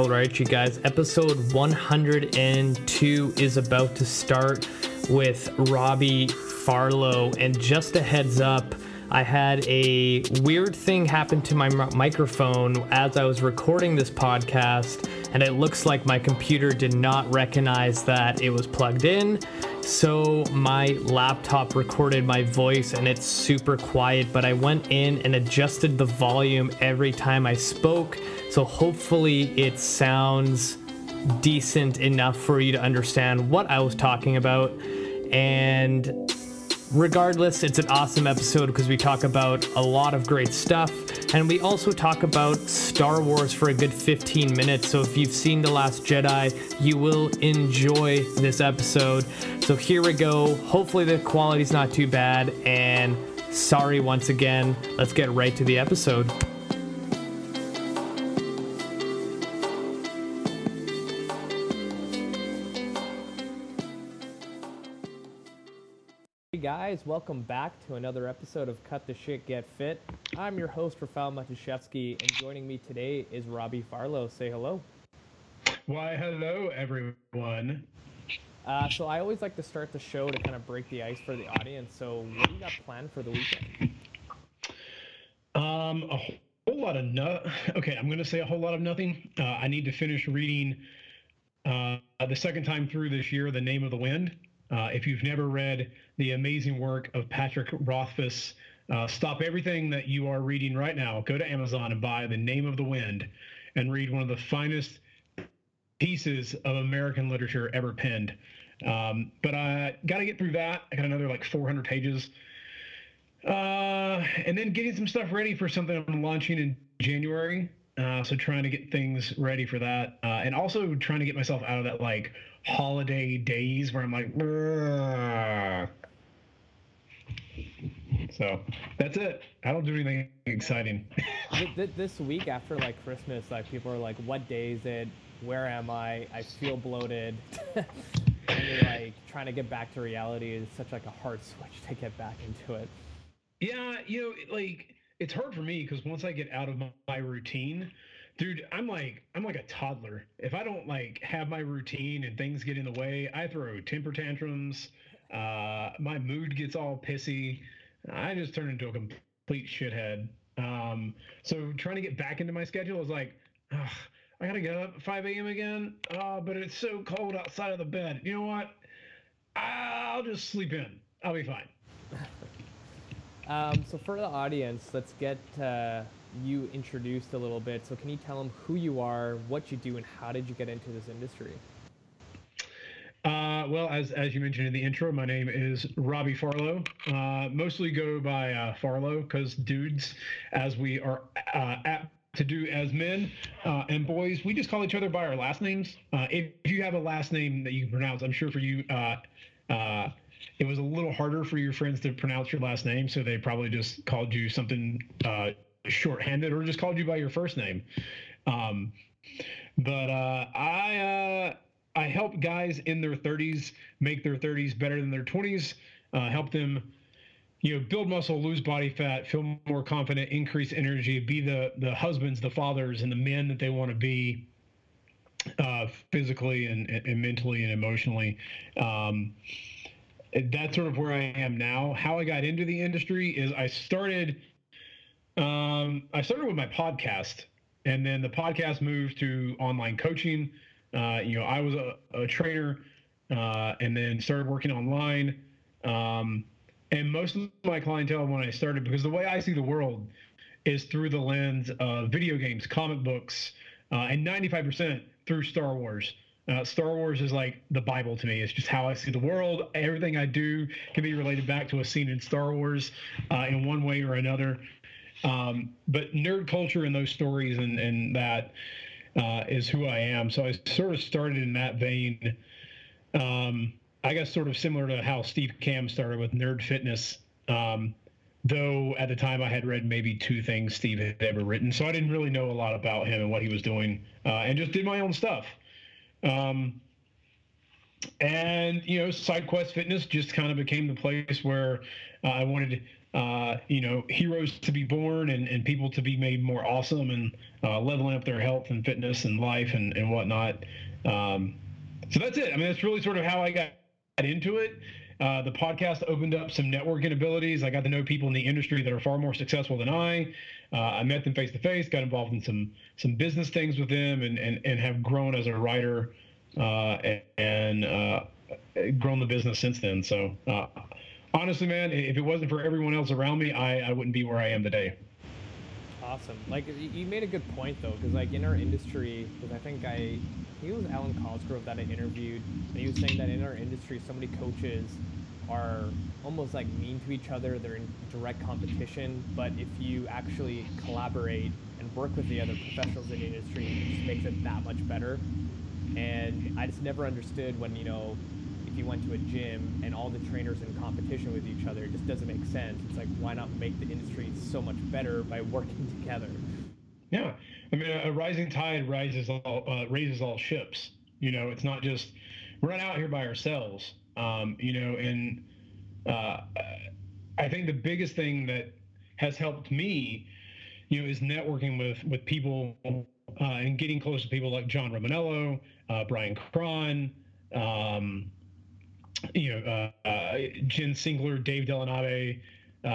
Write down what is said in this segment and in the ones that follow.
All right, you guys, episode 102 is about to start with Robbie Farlow. And just a heads up, I had a weird thing happen to my microphone as I was recording this podcast, and it looks like my computer did not recognize that it was plugged in. So my laptop recorded my voice and it's super quiet, but I went in and adjusted the volume every time I spoke. So hopefully it sounds decent enough for you to understand what I was talking about. And regardless, it's an awesome episode because we talk about a lot of great stuff. And we also talk about Star Wars for a good 15 minutes. So if you've seen The Last Jedi, you will enjoy this episode. So here we go. Hopefully, the quality's not too bad. And sorry once again. Let's get right to the episode. Guys, welcome back to another episode of Cut the Shit Get Fit. I'm your host, Rafael Matuszewski, and joining me today is Robbie Farlow. Say hello. Why, hello, everyone. Uh, so I always like to start the show to kind of break the ice for the audience. So what do you got planned for the weekend? Um, a whole lot of no. Okay, I'm going to say a whole lot of nothing. Uh, I need to finish reading uh, the second time through this year, The Name of the Wind. Uh, if you've never read the amazing work of Patrick Rothfuss, uh, stop everything that you are reading right now. Go to Amazon and buy The Name of the Wind and read one of the finest pieces of American literature ever penned. Um, but I got to get through that. I got another like 400 pages. Uh, and then getting some stuff ready for something I'm launching in January. Uh, so trying to get things ready for that, uh, and also trying to get myself out of that like holiday days where I'm like, "Brr." so that's it. I don't do anything exciting. Th- th- this week after like Christmas, like people are like, "What day is it? Where am I? I feel bloated." and you're like trying to get back to reality is such like a hard switch to get back into it. Yeah, you know, like it's hard for me because once I get out of my, my routine, dude, I'm like I'm like a toddler. If I don't like have my routine and things get in the way, I throw temper tantrums. Uh, my mood gets all pissy. I just turn into a complete shithead. Um, so trying to get back into my schedule is like, ugh, I gotta get up at 5 a.m. again. Oh, but it's so cold outside of the bed. You know what? I'll just sleep in. I'll be fine. Um, so for the audience, let's get uh, you introduced a little bit. So can you tell them who you are, what you do, and how did you get into this industry? Uh, well, as as you mentioned in the intro, my name is Robbie Farlow. Uh, mostly go by uh, Farlow because dudes, as we are uh, apt to do as men uh, and boys, we just call each other by our last names. Uh, if you have a last name that you can pronounce, I'm sure for you, uh, uh, it was a little harder for your friends to pronounce your last name, so they probably just called you something uh, shorthanded or just called you by your first name. Um, but uh, I uh, I help guys in their 30s make their 30s better than their 20s. Uh, help them, you know, build muscle, lose body fat, feel more confident, increase energy, be the the husbands, the fathers, and the men that they want to be, uh, physically and, and mentally and emotionally. Um, that's sort of where I am now. How I got into the industry is I started. Um, I started with my podcast, and then the podcast moved to online coaching. Uh, you know, I was a, a trainer, uh, and then started working online. Um, and most of my clientele when I started, because the way I see the world is through the lens of video games, comic books, uh, and 95% through Star Wars. Uh, Star Wars is like the Bible to me. It's just how I see the world. Everything I do can be related back to a scene in Star Wars uh, in one way or another. Um, but nerd culture and those stories and, and that uh, is who I am. So I sort of started in that vein. Um, I guess sort of similar to how Steve Kamb started with Nerd Fitness. Um, though at the time I had read maybe two things Steve had ever written, so I didn't really know a lot about him and what he was doing, uh, and just did my own stuff. Um, and you know, SideQuest Fitness just kind of became the place where uh, I wanted uh, you know, heroes to be born and, and people to be made more awesome and uh, leveling up their health and fitness and life and, and whatnot. Um, so that's it. I mean, that's really sort of how I got into it. Uh, the podcast opened up some networking abilities. I got to know people in the industry that are far more successful than I. Uh, I met them face to face, got involved in some some business things with them, and and, and have grown as a writer uh, and uh, grown the business since then. So uh, honestly, man, if it wasn't for everyone else around me, I, I wouldn't be where I am today. Awesome. Like you made a good point though, because like in our industry, because I think I, he was Alwyn Cosgrove that I interviewed, and he was saying that in our industry, so many coaches are almost like mean to each other. They're in direct competition. But if you actually collaborate and work with the other professionals in the industry, it just makes it that much better. And I just never understood when you know you went to a gym and all the trainers in competition with each other, it just doesn't make sense. It's like, why not make the industry so much better by working together? Yeah, I mean, a rising tide rises all uh, raises all ships. You know, it's not just we're not out here by ourselves. Um, you know, and uh, I think the biggest thing that has helped me, you know, is networking with with people uh, and getting close to people like John Romaniello, uh, Bryan Krahn, um, you know, uh, uh, Jen Sinkler, Dave Dellanave. Uh,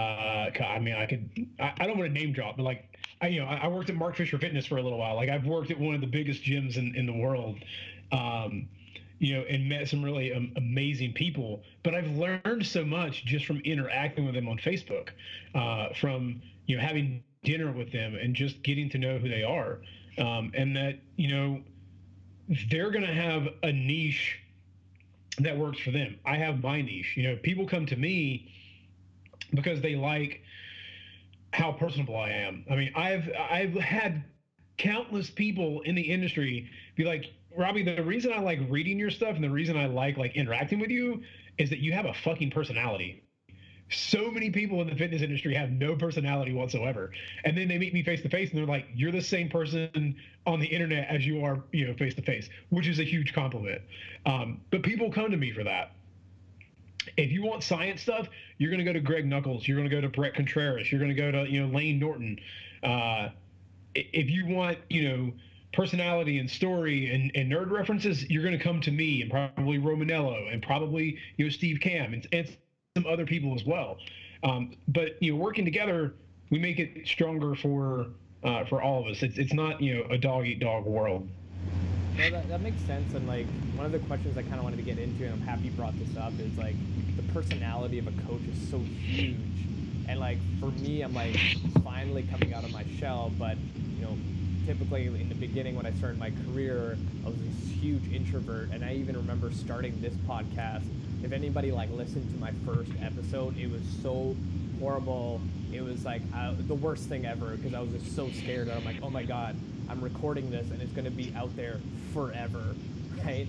I mean, I could, I, I, don't want to name drop, but like, I, you know, I, I, worked at Mark Fisher Fitness for a little while. Like, I've worked at one of the biggest gyms in, in the world, um, you know, and met some really um, amazing people. But I've learned so much just from interacting with them on Facebook, uh, from, you know, having dinner with them and just getting to know who they are. Um, and that, you know, they're going to have a niche that works for them. I have my niche. You know, people come to me because they like how personable I am. I mean, I've I've had countless people in the industry be like, Robbie, the reason I like reading your stuff and the reason I like like interacting with you is that you have a fucking personality so many people in the fitness industry have no personality whatsoever. And then they meet me face to face and they're like you're the same person on the internet as you are you know face to face which is a huge compliment. Um, but people come to me for that. If you want science stuff you're going to go to greg Nuckols. you're going to go to Brett contreras you're going to go to you know layne norton. Uh, if you want you know personality and story and, and nerd references you're going to come to me and probably Romaniello and probably you know steve Kamb and, and some other people as well. Um, but you know, working together, we make it stronger for uh, for all of us. It's it's not you know a dog eat dog world. No, that, that makes sense. And like one of the questions I kind of wanted to get into, and I'm happy you brought this up, is like the personality of a coach is so huge. And like for me, I'm like finally coming out of my shell, but you know, typically in the beginning when I started my career, I was this huge introvert, and I even remember starting this podcast if anybody like listened to my first episode, it was so horrible. It was like uh, the worst thing ever because I was just so scared. I'm like, oh my god, I'm recording this and it's gonna be out there forever, right?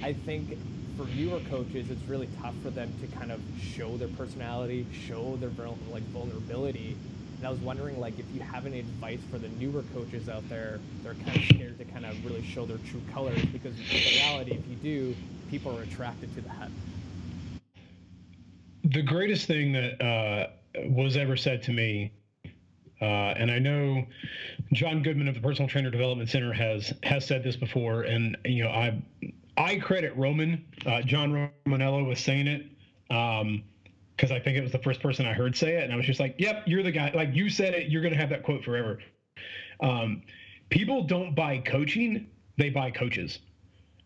I think for newer coaches, it's really tough for them to kind of show their personality, show their like vulnerability. And I was wondering, like, if you have any advice for the newer coaches out there, they're kind of scared to kind of really show their true colors because in reality, if you do, people are attracted to that. The greatest thing that uh, was ever said to me, uh, and I know John Goodman of the Personal Trainer Development Center has has said this before, and you know I I credit Roman uh, John Romaniello with saying it. Um, because I think it was the first person I heard say it, and I was just like, "Yep, you're the guy. Like you said it, you're gonna have that quote forever." Um, people don't buy coaching; they buy coaches.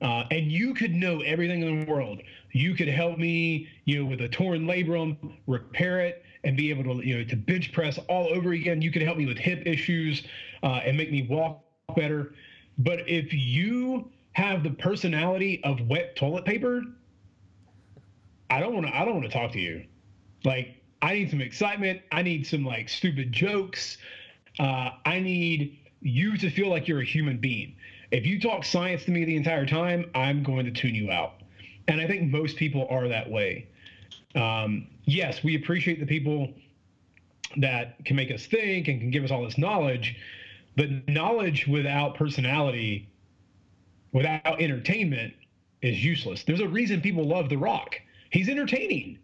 Uh, and you could know everything in the world. You could help me, you know, with a torn labrum, repair it, and be able to, you know, to bench press all over again. You could help me with hip issues uh, and make me walk better. But if you have the personality of wet toilet paper, I don't want to. I don't want to talk to you. Like, I need some excitement. I need some like stupid jokes. Uh, I need you to feel like you're a human being. If you talk science to me the entire time, I'm going to tune you out. And I think most people are that way. Um, yes, we appreciate the people that can make us think and can give us all this knowledge, but knowledge without personality, without entertainment, is useless. There's a reason people love The Rock. He's entertaining.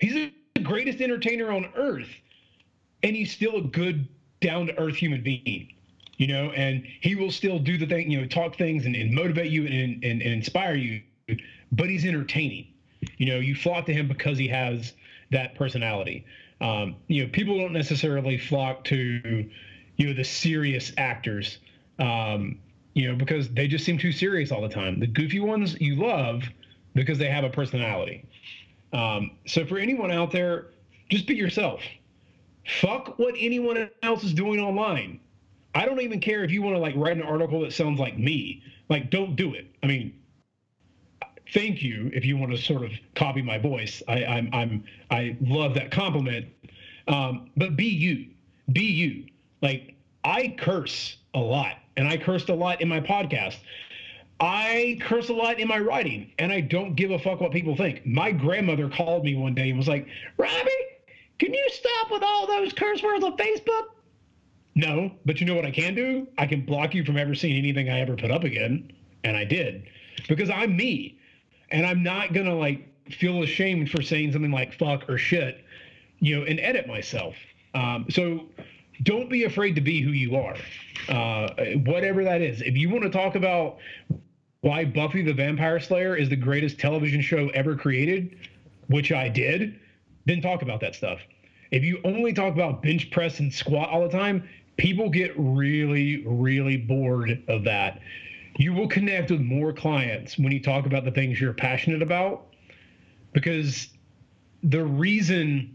He's the greatest entertainer on earth, and he's still a good, down to earth human being. You know, and he will still do the thing, you know, talk things and, and motivate you and, and, and inspire you, but he's entertaining. You know, you flock to him because he has that personality. Um, you know, people don't necessarily flock to, you know, the serious actors, um, you know, because they just seem too serious all the time. The goofy ones you love because they have a personality. Um, so for anyone out there, just be yourself. Fuck what anyone else is doing online. I don't even care if you want to like write an article that sounds like me. Like, don't do it. I mean, thank you if you want to sort of copy my voice. I, I'm I'm I love that compliment. Um, but be you, be you. Like I curse a lot, and I cursed a lot in my podcast. I curse a lot in my writing, and I don't give a fuck what people think. My grandmother called me one day and was like, "Robbie, can you stop with all those curse words on Facebook?" No, but you know what I can do? I can block you from ever seeing anything I ever put up again, and I did because I'm me and I'm not gonna like feel ashamed for saying something like fuck or shit, you know, and edit myself. Um, so don't be afraid to be who you are, uh, whatever that is. If you want to talk about why Buffy the Vampire Slayer is the greatest television show ever created, which I did, then talk about that stuff. If you only talk about bench press and squat all the time, people get really, really bored of that you will connect with more clients when you talk about the things you're passionate about because the reason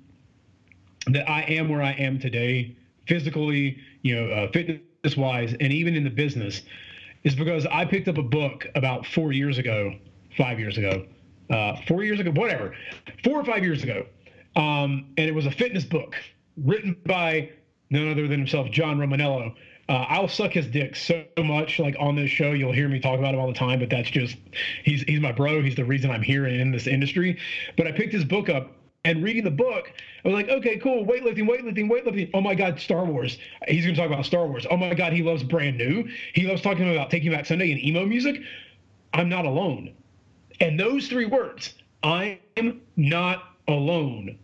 that I am where I am today, physically, you know, uh, fitness wise, and even in the business, is because I picked up a book about four years ago, five years ago, uh, four years ago, whatever, four or five years ago. Um, and it was a fitness book written by none other than himself, John Romaniello. Uh, I'll suck his dick so much, like on this show. You'll hear me talk about him all the time, but that's just he's he's my bro. He's the reason I'm here in this industry. But I picked his book up and reading the book, I was like, okay, cool, weightlifting, weightlifting, weightlifting. Oh my God, Star Wars. He's going to talk about Star Wars. Oh my God, he loves brand new. He loves talking about Taking Back Sunday and emo music. I'm not alone. And those three words, I'm not alone,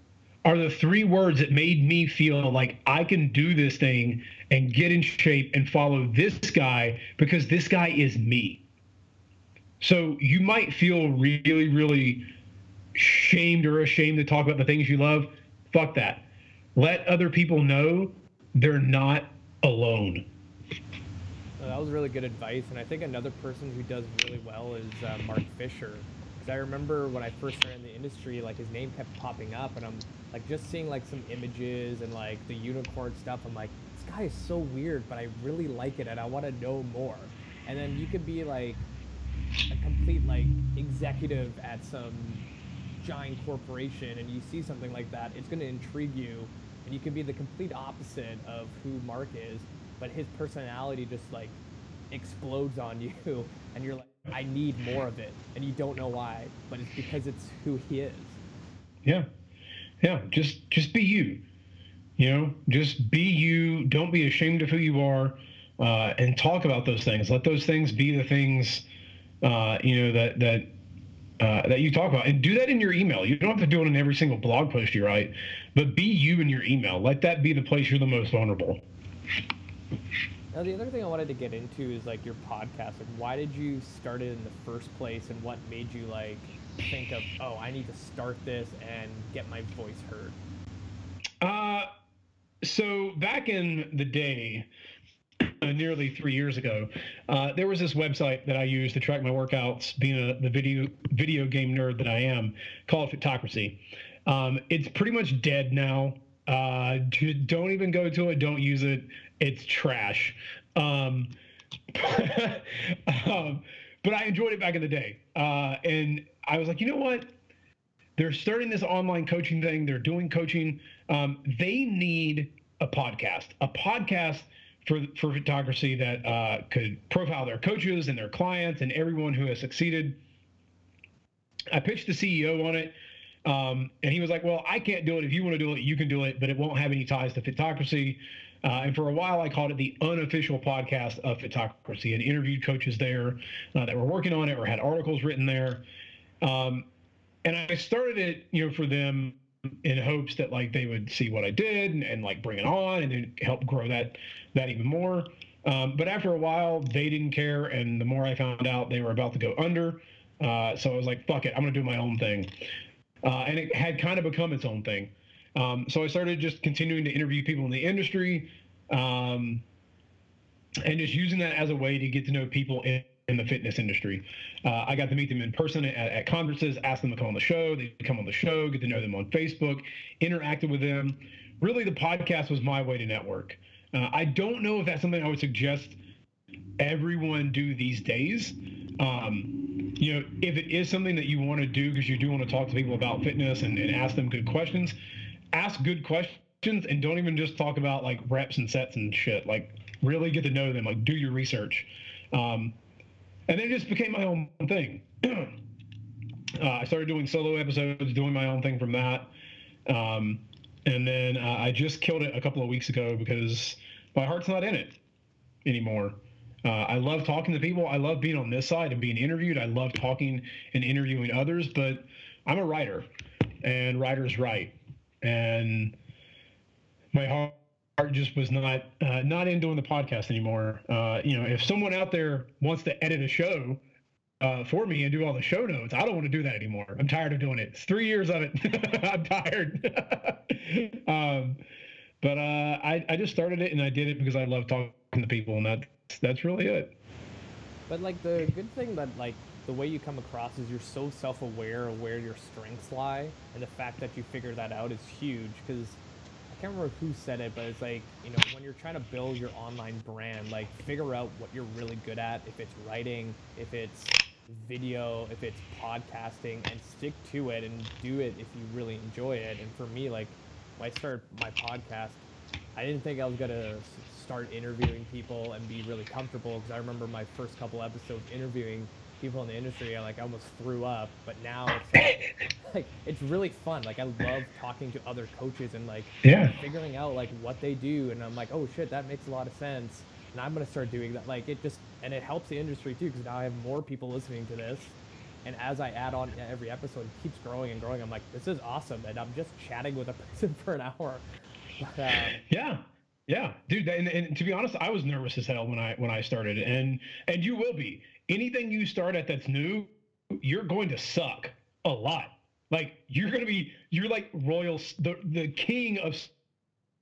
are the three words that made me feel like I can do this thing and get in shape and follow this guy because this guy is me. So you might feel really, really shamed or ashamed to talk about the things you love. Fuck that. Let other people know they're not alone. Well, that was really good advice. And I think another person who does really well is uh, Mark Fisher. Because I remember when I first started in the industry, like his name kept popping up, and I'm like just seeing like some images and like the unicorn stuff. I'm like, this guy is so weird, but I really like it and I want to know more. And then you could be like a complete like executive at some giant corporation and you see something like that, it's going to intrigue you and you can be the complete opposite of who Mark is, but his personality just like explodes on you and you're like I need more of it and you don't know why, but it's because it's who he is. Yeah. Yeah, just just be you. You know, just be you. Don't be ashamed of who you are, uh, and talk about those things. Let those things be the things, uh, you know, that that uh, that you talk about, and do that in your email. You don't have to do it in every single blog post you write, but be you in your email. Let that be the place you're the most vulnerable. Now, the other thing I wanted to get into is like your podcast. Like, why did you start it in the first place, and what made you like think of, oh, I need to start this and get my voice heard? Uh, so back in the day, uh, nearly three years ago, uh, there was this website that I used to track my workouts, being a, the video video game nerd that I am, called Fitocracy. Um, it's pretty much dead now. Uh, don't even go to it. Don't use it. It's trash. Um, um, but I enjoyed it back in the day, uh, and I was like, you know what? They're starting this online coaching thing. They're doing coaching. Um, they need a podcast, a podcast for for Fitocracy that uh, could profile their coaches and their clients and everyone who has succeeded. I pitched the CEO on it, um, and he was like, "Well, I can't do it. If you want to do it, you can do it, but it won't have any ties to Fitocracy." Uh, and for a while, I called it the unofficial podcast of Fitocracy and interviewed coaches there uh, that were working on it or had articles written there. Um, and I started it, you know, for them in hopes that like they would see what I did and, and like bring it on and help grow that that even more. Um, but after a while, they didn't care, and the more I found out they were about to go under, uh, so I was like, "Fuck it, I'm gonna do my own thing," uh, and it had kind of become its own thing. Um, so I started just continuing to interview people in the industry, um, and just using that as a way to get to know people in, in the fitness industry. Uh, I got to meet them in person at, at, conferences, ask them to come on the show. They come on the show, get to know them on Facebook, interacted with them. Really, the podcast was my way to network. Uh, I don't know if that's something I would suggest everyone do these days. Um, you know, if it is something that you want to do because you do want to talk to people about fitness and, and ask them good questions, ask good questions and don't even just talk about like reps and sets and shit. Like, really get to know them. Like, do your research. Um, and then it just became my own thing. uh, I started doing solo episodes, doing my own thing from that. Um, and then uh, I just killed it a couple of weeks ago because my heart's not in it anymore. Uh, I love talking to people. I love being on this side and being interviewed. I love talking and interviewing others, but I'm a writer, and writers write, and my heart just was not uh, not in doing the podcast anymore. Uh, you know, if someone out there wants to edit a show uh, for me and do all the show notes, I don't want to do that anymore. I'm tired of doing it. It's three years of it. I'm tired. um, but uh, I I just started it and I did it because I love talking to people, and that's that's really it. But like the good thing that like the way you come across is you're so self-aware of where your strengths lie, and the fact that you figure that out is huge because I can't remember who said it, but it's like, you know, when you're trying to build your online brand, like figure out what you're really good at. If it's writing, if it's video, if it's podcasting, and stick to it and do it if you really enjoy it. And for me, like when I started my podcast, I didn't think I was gonna start interviewing people and be really comfortable because I remember my first couple episodes interviewing people in the industry, I like almost threw up. But now it's like, like it's really fun. Like I love talking to other coaches and like yeah. figuring out like what they do, and I'm like, oh shit, that makes a lot of sense. And I'm gonna start doing that. Like it just and it helps the industry too because now I have more people listening to this. And as I add on every episode, it keeps growing and growing. I'm like, this is awesome, and I'm just chatting with a person for an hour. But, uh, yeah, yeah, dude. And, and to be honest, I was nervous as hell when I when I started, and and you will be anything you start at that's new, you're going to suck a lot. Like you're going to be, you're like royal, the the king of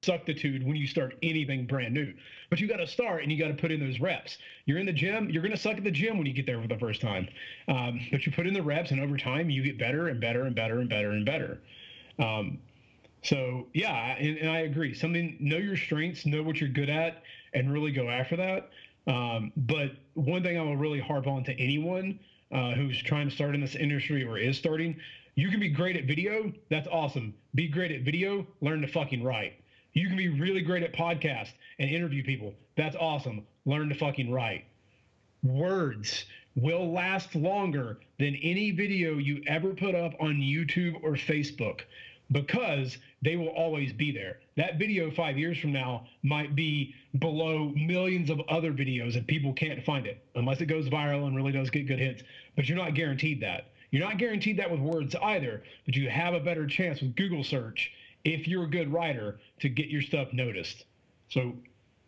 suctitude when you start anything brand new. But you got to start and you got to put in those reps. You're in the gym, you're going to suck at the gym when you get there for the first time. Um, but you put in the reps, and over time, you get better and better and better and better and better. Um, so yeah, and, and I agree. Something know your strengths, know what you're good at, and really go after that. Um, but one thing I will really harp on to anyone uh, who's trying to start in this industry or is starting, you can be great at video. That's awesome. Be great at video. Learn to fucking write. You can be really great at podcast and interview people. That's awesome. Learn to fucking write. Words will last longer than any video you ever put up on YouTube or Facebook because they will always be there. That video five years from now might be below millions of other videos and people can't find it unless it goes viral and really does get good hits. But you're not guaranteed that. You're not guaranteed that with words either, but you have a better chance with Google search if you're a good writer to get your stuff noticed. So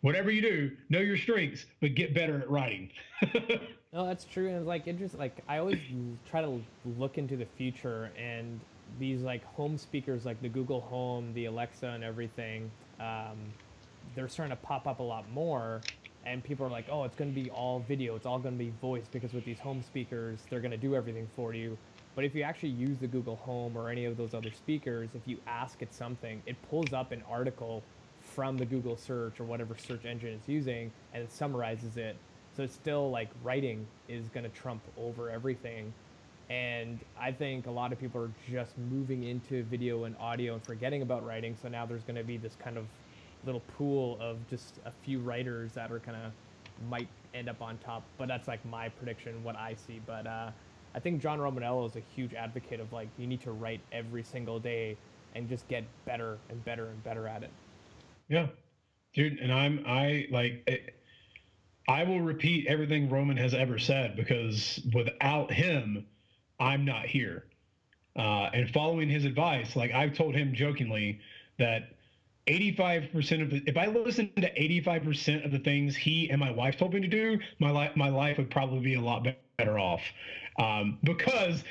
whatever you do, know your strengths, but get better at writing. no, that's true. And like just like I always try to look into the future and these like home speakers like the Google Home, the Alexa, and everything, um, they're starting to pop up a lot more. And people are like, oh, it's going to be all video. It's all going to be voice because with these home speakers, they're going to do everything for you. But if you actually use the Google Home or any of those other speakers, if you ask it something, it pulls up an article from the Google search or whatever search engine it's using and it summarizes it. So it's still like writing is going to trump over everything. And I think a lot of people are just moving into video and audio and forgetting about writing. So now there's going to be this kind of little pool of just a few writers that are kind of might end up on top. But that's like my prediction, what I see. But uh, I think John Romaniello is a huge advocate of like you need to write every single day and just get better and better and better at it. Yeah, dude. And I'm I like. It, I will repeat everything Roman has ever said because without him, I'm not here. uh, and following his advice. Like I've told him jokingly that 85% of the, if I listened to 85% of the things he and my wife told me to do, my life my life would probably be a lot better off. Um, because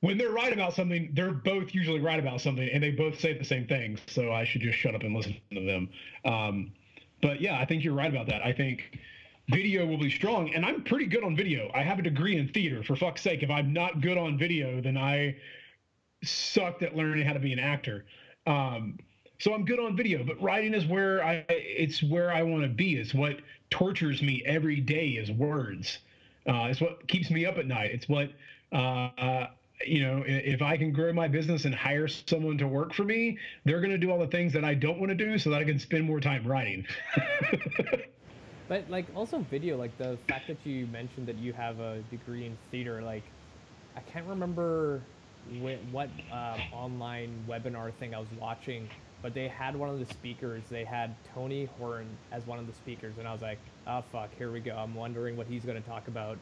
when they're right about something, they're both usually right about something, and they both say the same things. So I should just shut up and listen to them. Um, but yeah, I think you're right about that. I think video will be strong, and I'm pretty good on video. I have a degree in theater. For fuck's sake, if I'm not good on video, then I sucked at learning how to be an actor. Um, so I'm good on video, but writing is where I it's where I want to be. It's what tortures me every day is words. Uh, it's what keeps me up at night. It's what uh, you know, if I can grow my business and hire someone to work for me, they're going to do all the things that I don't want to do so that I can spend more time writing. but like also video, like the fact that you mentioned that you have a degree in theater, like I can't remember wh- what uh, online webinar thing I was watching, but they had one of the speakers. They had Tony Horn as one of the speakers, and I was like, oh fuck, here we go. I'm wondering what he's going to talk about.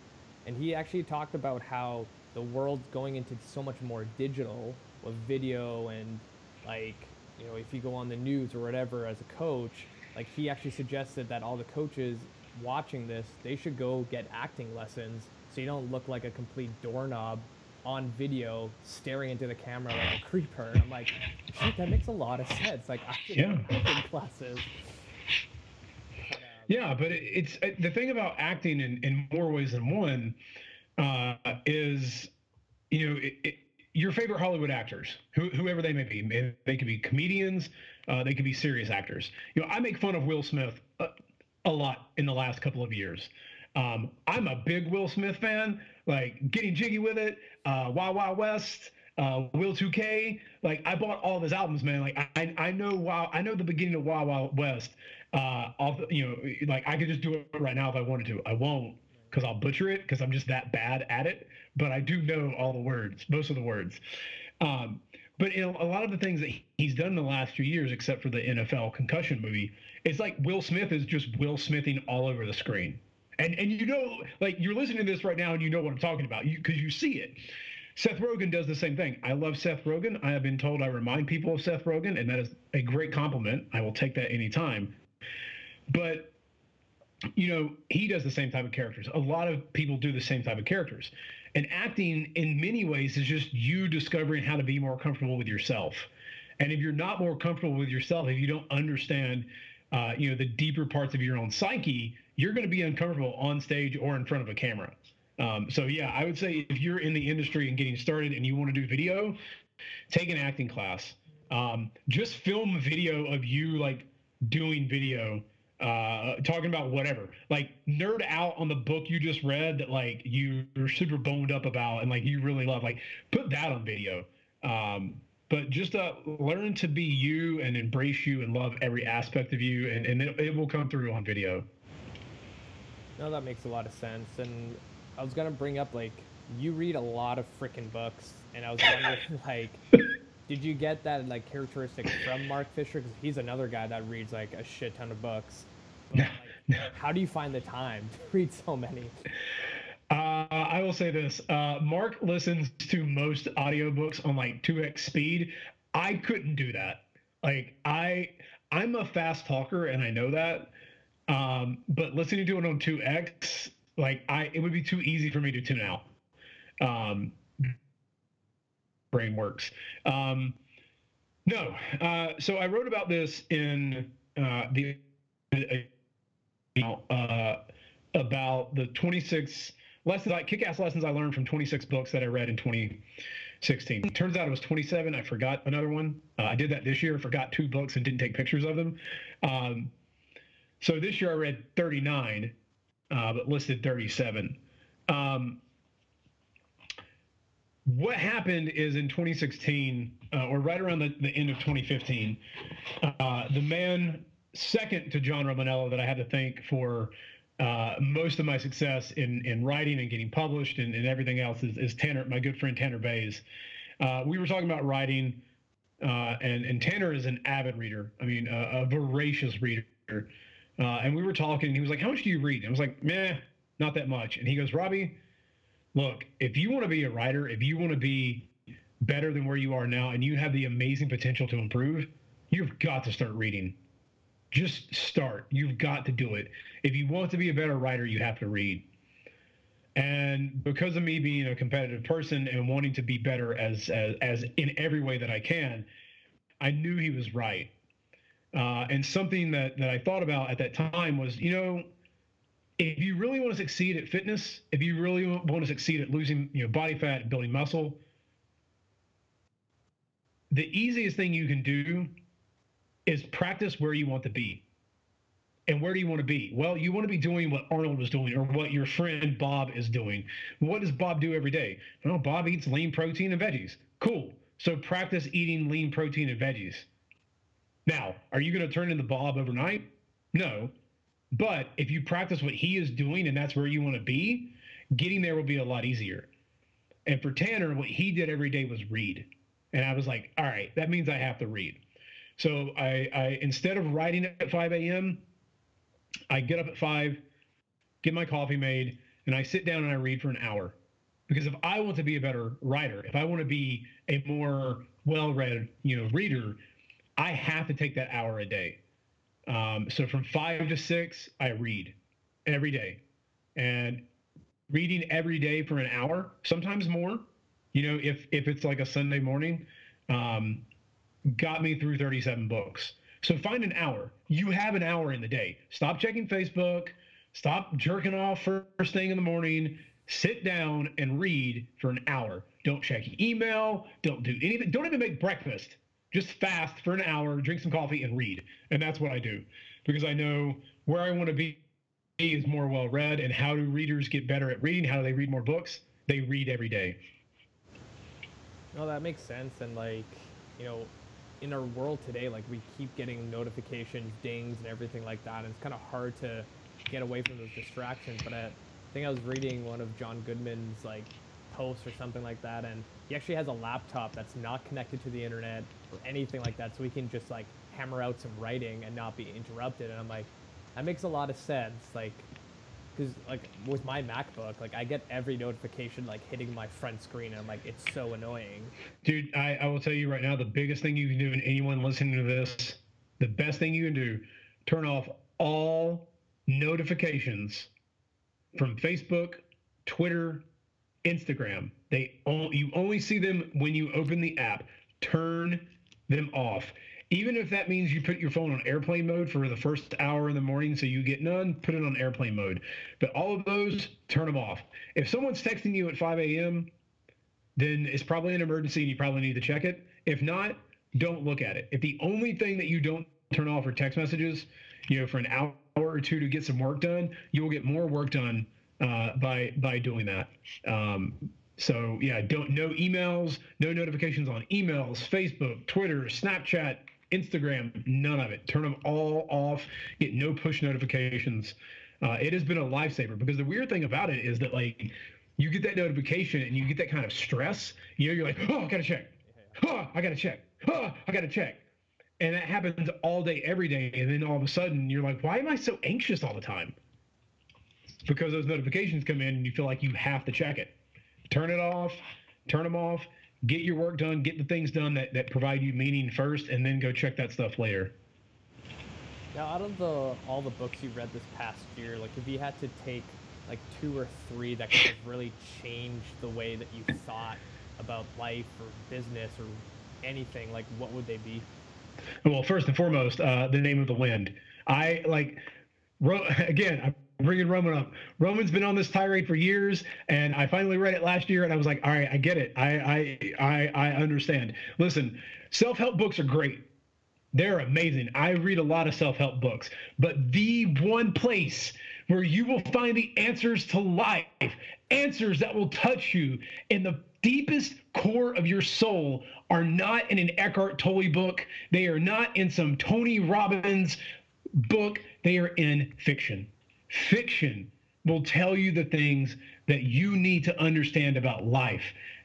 And he actually talked about how the world's going into so much more digital with video and like you know if you go on the news or whatever as a coach like he actually suggested that all the coaches watching this they should go get acting lessons so you don't look like a complete doorknob on video staring into the camera like a creeper and i'm like shit that makes a lot of sense like i should yeah. acting classes but, um, yeah but it's the thing about acting in, in more ways than one uh, is, you know, it, it, your favorite Hollywood actors, who, whoever they may be. They could be comedians, uh, they can be serious actors. You know, I make fun of Will Smith a, a lot in the last couple of years. Um, I'm a big Will Smith fan, like Getting Jiggy with It, uh, Wild Wild West, uh, Will 2K. Like I bought all of his albums, man. Like I, I know wow, I know the beginning of Wild Wild West. Uh, off, you know, like I could just do it right now if I wanted to. I won't because I'll butcher it because I'm just that bad at it. But I do know all the words, most of the words. Um, but in a lot of the things that he's done in the last few years, except for the NFL concussion movie, it's like Will Smith is just Will Smithing all over the screen. And and you know, like you're listening to this right now, and you know what I'm talking about, because you, you see it. Seth Rogen does the same thing. I love Seth Rogen. I have been told I remind people of Seth Rogen, and that is a great compliment. I will take that anytime. But you know, he does the same type of characters. A lot of people do the same type of characters. And acting, in many ways, is just you discovering how to be more comfortable with yourself. And if you're not more comfortable with yourself, if you don't understand, uh, you know, the deeper parts of your own psyche, you're going to be uncomfortable on stage or in front of a camera. Um, so yeah, I would say if you're in the industry and getting started and you want to do video, take an acting class. Um, just film a video of you like doing video uh, talking about whatever. Like nerd out on the book you just read that like you're super boned up about and like you really love. Like put that on video. Um, but just uh, learn to be you and embrace you and love every aspect of you, and, and it, it will come through on video. No, that makes a lot of sense. And I was gonna bring up like you read a lot of freaking books, and I was wondering like. Did you get that like characteristic from Mark Fisher? Because he's another guy that reads like a shit ton of books. Like, how do you find the time to read so many? Uh, I will say this: uh, Mark listens to most audiobooks on like 2x speed. I couldn't do that. Like I, I'm a fast talker, and I know that. Um, but listening to it on 2x, like I, it would be too easy for me to tune out. Um, brain works. Um, no, uh, so I wrote about this in uh, the uh, about the 26 lessons, I, kick-ass lessons I learned from 26 books that I read in 2016. Turns out it was 27. I forgot another one. Uh, I did that this year. Forgot two books and didn't take pictures of them. Um, so this year I read 39, uh, but listed 37. Um, what happened is in 2016, uh, or right around the, the end of 2015, uh, the man second to John Romaniello that I had to thank for uh, most of my success in in writing and getting published and, and everything else is, is, Tanner, my good friend Tanner Bays. Uh, we were talking about writing, uh, and and Tanner is an avid reader. I mean, a voracious reader. Uh, and we were talking. He was like, "How much do you read?" And I was like, "Meh, not that much." And he goes, "Robbie, look, if you want to be a writer, if you want to be better than where you are now and you have the amazing potential to improve, you've got to start reading. Just start. You've got to do it. If you want to be a better writer, you have to read. And because of me being a competitive person and wanting to be better as as, as in every way that I can, I knew he was right. Uh, and something that that I thought about at that time was, you know, if you really want to succeed at fitness, if you really want to succeed at losing, you know, body fat building muscle, the easiest thing you can do is practice where you want to be. And where do you want to be? Well, you want to be doing what Arnold was doing or what your friend Bob is doing. What does Bob do every day? Well, Bob eats lean protein and veggies. Cool. So practice eating lean protein and veggies. Now, are you going to turn into Bob overnight? No. But if you practice what he is doing and that's where you want to be, getting there will be a lot easier. And for Tanner, what he did every day was read. And I was like, all right, that means I have to read. So I, I instead of writing at 5 a.m., I get up at five, get my coffee made, and I sit down and I read for an hour. Because if I want to be a better writer, if I want to be a more well-read, you know, reader, I have to take that hour a day. Um, so from five to six, I read every day, and reading every day for an hour, sometimes more. You know, if if it's like a Sunday morning, um, got me through 37 books. So find an hour. You have an hour in the day. Stop checking Facebook. Stop jerking off first thing in the morning. Sit down and read for an hour. Don't check email. Don't do anything. Don't even make breakfast. Just fast for an hour, drink some coffee, and read. And that's what I do because I know where I want to be is more well read. And how do readers get better at reading? How do they read more books? They read every day. No, that makes sense. And like, you know, in our world today, like we keep getting notifications, dings, and everything like that, and it's kind of hard to get away from those distractions. But I think I was reading one of John Goodman's like posts or something like that, and he actually has a laptop that's not connected to the internet or anything like that, so he can just like hammer out some writing and not be interrupted. And I'm like, that makes a lot of sense. Like, because like with my MacBook, like I get every notification like hitting my front screen, and I'm like, it's so annoying. Dude, I, I will tell you right now, the biggest thing you can do, and anyone listening to this, the best thing you can do, turn off all notifications from Facebook, Twitter, Instagram. They all, you only see them when you open the app. Turn them off even if that means you put your phone on airplane mode for the first hour in the morning so you get none, put it on airplane mode. But all of those, turn them off. If someone's texting you at 5 a.m., then it's probably an emergency and you probably need to check it. If not, don't look at it. If the only thing that you don't turn off are text messages, you know, for an hour or two to get some work done, you will get more work done uh, by by doing that. Um, so yeah, don't no emails, no notifications on emails, Facebook, Twitter, Snapchat, Instagram, none of it. Turn them all off. Get no push notifications. Uh, it has been a lifesaver because the weird thing about it is that like you get that notification and you get that kind of stress. You know, you're like, oh, I gotta check. Oh, I gotta check. Oh, I gotta check. And that happens all day, every day. And then all of a sudden you're like, why am I so anxious all the time? Because those notifications come in and you feel like you have to check it. Turn it off, turn them off, get your work done, get the things done that, that provide you meaning first, and then go check that stuff later. Now, out of the all the books you read this past year, like if you had to take like two or three that could have really changed the way that you thought about life or business or anything, like what would they be? Well, first and foremost, uh, the name of the wind. I like, wrote again, bringing Roman up. Roman's been on this tirade for years, and I finally read it last year, and I was like, all right, I get it. I I I, I understand. Listen, self-help books are great. They're amazing. I read a lot of self-help books, but the one place where you will find the answers to life, answers that will touch you in the deepest core of your soul are not in an Eckhart Tolle book. They are not in some Tony Robbins book. They are in fiction. Fiction will tell you the things that you need to understand about life.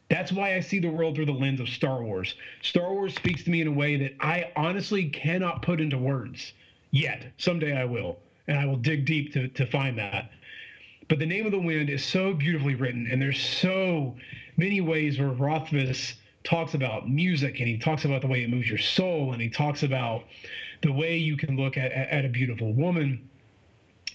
That's why I see the world through the lens of Star Wars. Star Wars speaks to me in a way that I honestly cannot put into words yet. Someday I will, and I will dig deep to, to find that. But the name of the wind is so beautifully written, and there's so many ways where Rothfuss talks about music and he talks about the way it moves your soul and he talks about the way you can look at, at a beautiful woman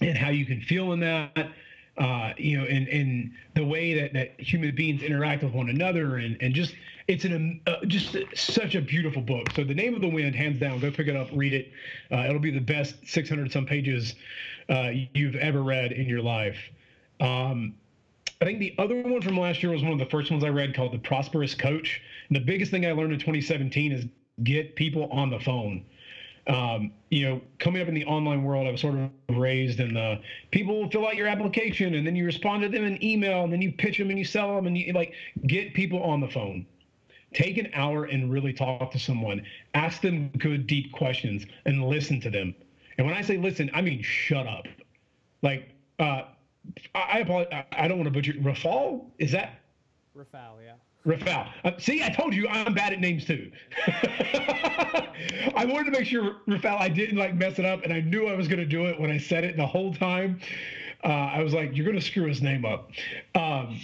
and how you can feel in that uh, you know and, and the way that, that human beings interact with one another and, and just it's an uh, just such a beautiful book so the name of the wind hands down go pick it up read it uh, it'll be the best 600 some pages uh, you've ever read in your life um, I think the other one from last year was one of the first ones I read called The Prosperous Coach. And the biggest thing I learned in 2017 is get people on the phone. Um, you know, coming up in the online world, I was sort of raised in the people fill out your application and then you respond to them in email and then you pitch them and you sell them and you like get people on the phone. Take an hour and really talk to someone. Ask them good, deep questions and listen to them. And when I say listen, I mean shut up. Like, uh, I, apologize. I don't want to butcher. Rafal is that? Rafal, yeah. Rafal. Uh, see, I told you I'm bad at names too. I wanted to make sure Rafal I didn't like mess it up, and I knew I was going to do it when I said it the whole time. Uh, I was like, "You're going to screw his name up." Um,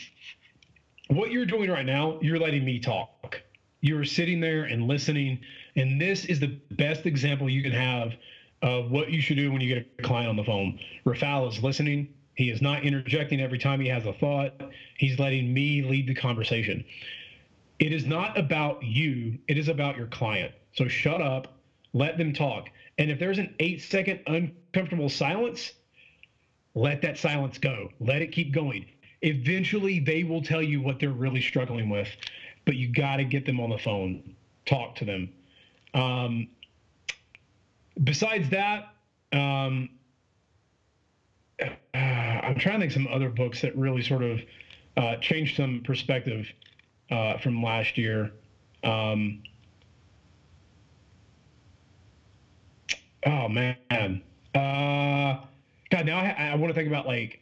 what you're doing right now, you're letting me talk. You're sitting there and listening, and this is the best example you can have of what you should do when you get a client on the phone. Rafal is listening he is not interjecting every time he has a thought. He's letting me lead the conversation. It is not about you, it is about your client. So shut up, let them talk. And if there's an eight second uncomfortable silence, let that silence go. Let it keep going. Eventually, they will tell you what they're really struggling with, but you got to get them on the phone, talk to them. Um, besides that, um, I'm trying to think some other books that really sort of uh, changed some perspective uh, from last year. Um, oh man, uh, God! Now I, I want to think about like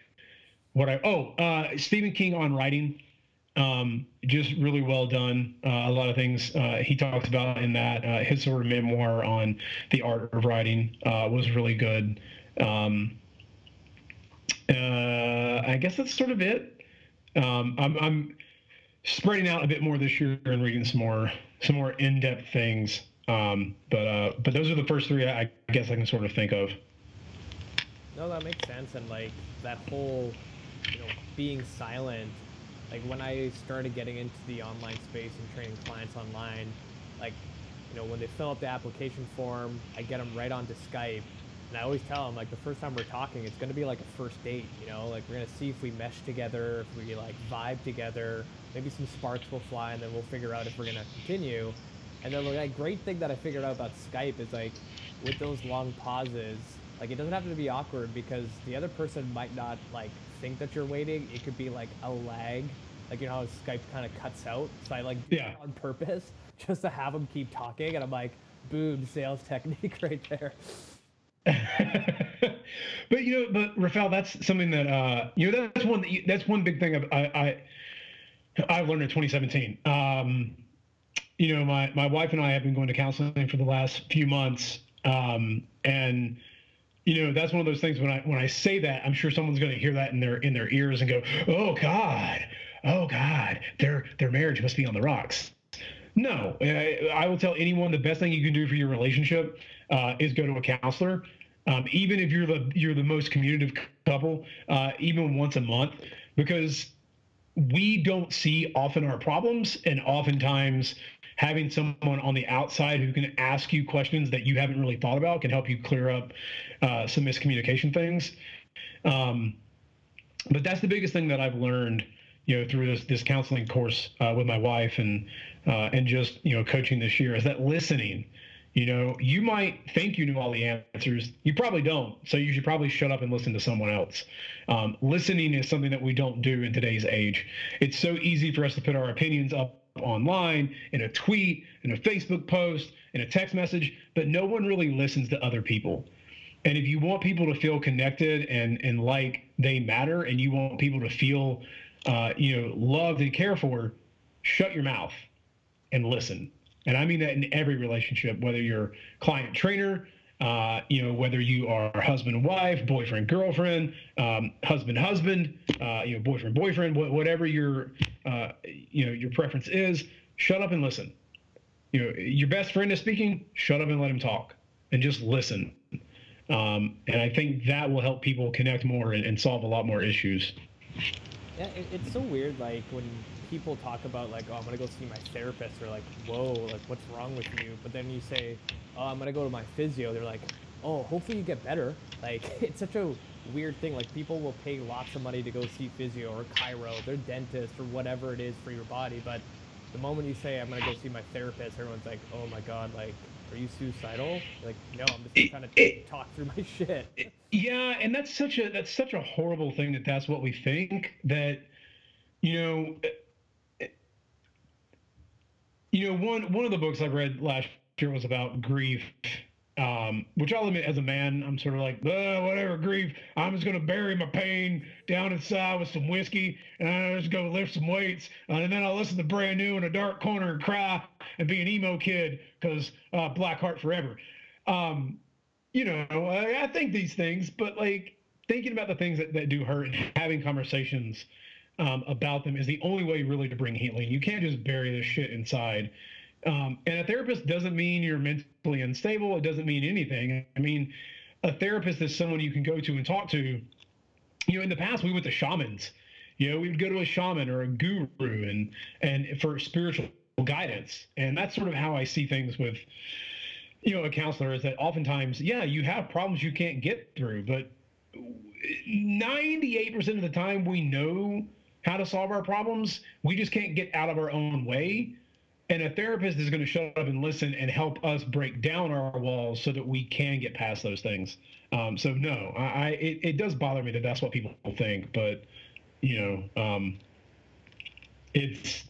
what I oh uh, Stephen King on writing. Um, just really well done. Uh, a lot of things uh, he talks about in that. His sort of memoir on the art of writing was really good. Um, uh, I guess that's sort of it. Um, I'm, I'm, spreading out a bit more this year and reading some more some more in-depth things. Um, but uh, but those are the first three I, I guess I can sort of think of. No, that makes sense. And like that whole, you know, being silent. Like when I started getting into the online space and training clients online, like, you know, when they fill out the application form, I get them right onto Skype and I always tell them like the first time we're talking, it's gonna be like a first date. You know, like we're gonna see if we mesh together, if we like vibe together. Maybe some sparks will fly, and then we'll figure out if we're gonna continue. And then the like, great thing that I figured out about Skype is like with those long pauses, like it doesn't have to be awkward because the other person might not like think that you're waiting. It could be like a lag, like you know how Skype kind of cuts out. So I like yeah. on purpose just to have them keep talking, and I'm like, boom, sales technique right there. but you know, but Rafael, that's something that uh, you know that's one that you, that's one big thing I I I learned in 2017. Um, you know, my my wife and I have been going to counseling for the last few months, um, and you know that's one of those things when I when I say that, I'm sure someone's going to hear that in their in their ears and go, "Oh God, oh God, their their marriage must be on the rocks." No, I, I will tell anyone the best thing you can do for your relationship uh, is go to a counselor. Um, even if you're the you're the most communicative couple, uh, even once a month, because we don't see often our problems, and oftentimes having someone on the outside who can ask you questions that you haven't really thought about can help you clear up uh, some miscommunication things. Um, but that's the biggest thing that I've learned, you know, through this this counseling course uh, with my wife and uh, and just you know coaching this year is that listening you know, you might think you knew all the answers. You probably don't. So you should probably shut up and listen to someone else. Um, listening is something that we don't do in today's age. It's so easy for us to put our opinions up online in a tweet, in a Facebook post, in a text message, but no one really listens to other people. And if you want people to feel connected and and like they matter, and you want people to feel, uh, you know, loved and cared for, shut your mouth and listen and I mean that in every relationship, whether you're client trainer, uh, you know, whether you are husband wife, boyfriend girlfriend, um, husband husband, uh, you know, boyfriend boyfriend, whatever your uh, you know your preference is, shut up and listen. You know, your best friend is speaking, shut up and let him talk, and just listen. Um, and I think that will help people connect more and, and solve a lot more issues. Yeah, it, it's so weird. Like when people talk about like, oh, I'm gonna go see my therapist, or like, whoa, like what's wrong with you? But then you say, oh, I'm gonna go to my physio. They're like, oh, hopefully you get better. Like it's such a weird thing. Like people will pay lots of money to go see physio or chiro, their dentist or whatever it is for your body. But the moment you say I'm gonna go see my therapist, everyone's like, oh my god, like are you suicidal? Like, no, I'm just trying to talk through my shit. Yeah, and that's such a that's such a horrible thing that that's what we think that you know you know one one of the books I read last year was about grief um, which I'll admit, as a man, I'm sort of like, whatever, grief. I'm just gonna bury my pain down inside with some whiskey, and I just go lift some weights, uh, and then I'll listen to brand new in a dark corner and cry and be an emo kid because uh, Black Heart forever. Um, you know, I, I, think these things, but like thinking about the things that, that do hurt and having conversations um, about them is the only way really to bring healing. You can't just bury this shit inside um, and a therapist doesn't mean you're mentally unstable. It doesn't mean anything. I mean, a therapist is someone you can go to and talk to. You know, in the past we went to shamans. You know, we would go to a shaman or a guru and and for spiritual guidance. And that's sort of how I see things with, you know, a counselor is that oftentimes, yeah, you have problems you can't get through, but 98% of the time we know how to solve our problems. We just can't get out of our own way and a therapist is going to shut up and listen and help us break down our walls so that we can get past those things. Um, so no, I, I it, it, does bother me that that's what people think, but you know, um, it's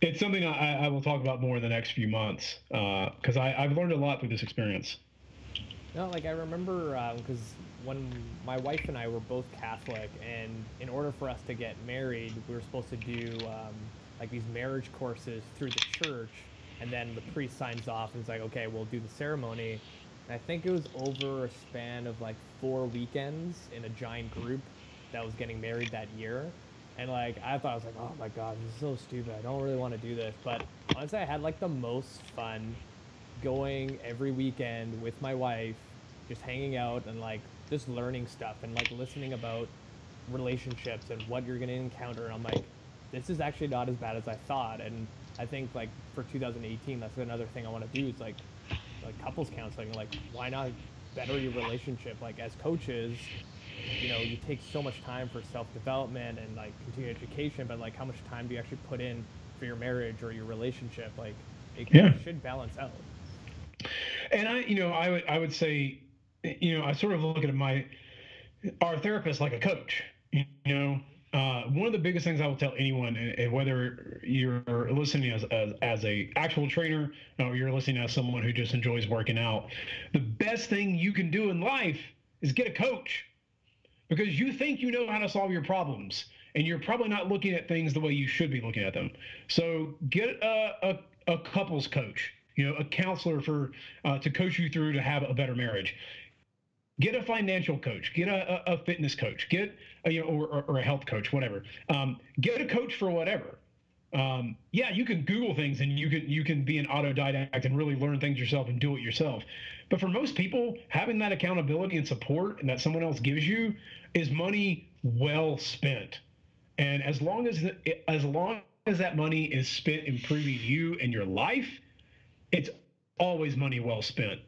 it's something I, I, will talk about more in the next few months because uh, I've learned a lot through this experience. No, like I remember because um, when my wife and I were both Catholic, and in order for us to get married, we were supposed to do. Um, like these marriage courses through the church, and then the priest signs off and is like, okay, we'll do the ceremony. And I think it was over a span of like four weekends in a giant group that was getting married that year. And like I thought I was like, oh my god, this is so stupid. I don't really want to do this. But honestly, I had like the most fun going every weekend with my wife, just hanging out and like just learning stuff and like listening about relationships and what you're gonna encounter. And I'm like, this is actually not as bad as I thought. And I think like for 2018, that's another thing I want to do is like like couples counseling. Like why not better your relationship? Like as coaches, you know, you take so much time for self development and like continuing education, but like how much time do you actually put in for your marriage or your relationship? Like it, yeah. should balance out. And I, you know, I would I would say, you know, I sort of look at my our therapist like a coach. You know, uh, one of the biggest things I will tell anyone, and whether you're listening as, as, as a actual trainer or you're listening as someone who just enjoys working out, the best thing you can do in life is get a coach because you think you know how to solve your problems and you're probably not looking at things the way you should be looking at them. So get a, a, a couples coach, you know, a counselor for uh, to coach you through to have a better marriage get a financial coach, get a, a, fitness coach, get a, you know, or, or, a health coach, whatever. Um, get a coach for whatever. Um, yeah, you can Google things and you can you can be an autodidact and really learn things yourself and do it yourself. But for most people, having that accountability and support and that someone else gives you is money well spent. And as long as the, as long as that money is spent improving you and your life, it's always money well spent.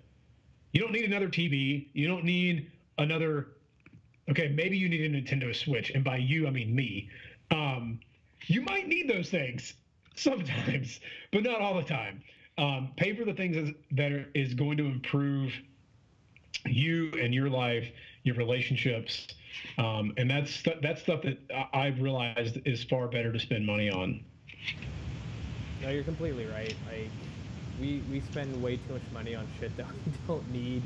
You don't need another TV. You don't need another. Okay, maybe you need a Nintendo Switch, and by you I mean me. Um, you might need those things sometimes, but not all the time. Um, pay for the things that are, is going to improve you and your life, your relationships, um, and that's that's stuff that I've realized is far better to spend money on. No, you're completely right. Like we we spend way too much money on shit that we don't need,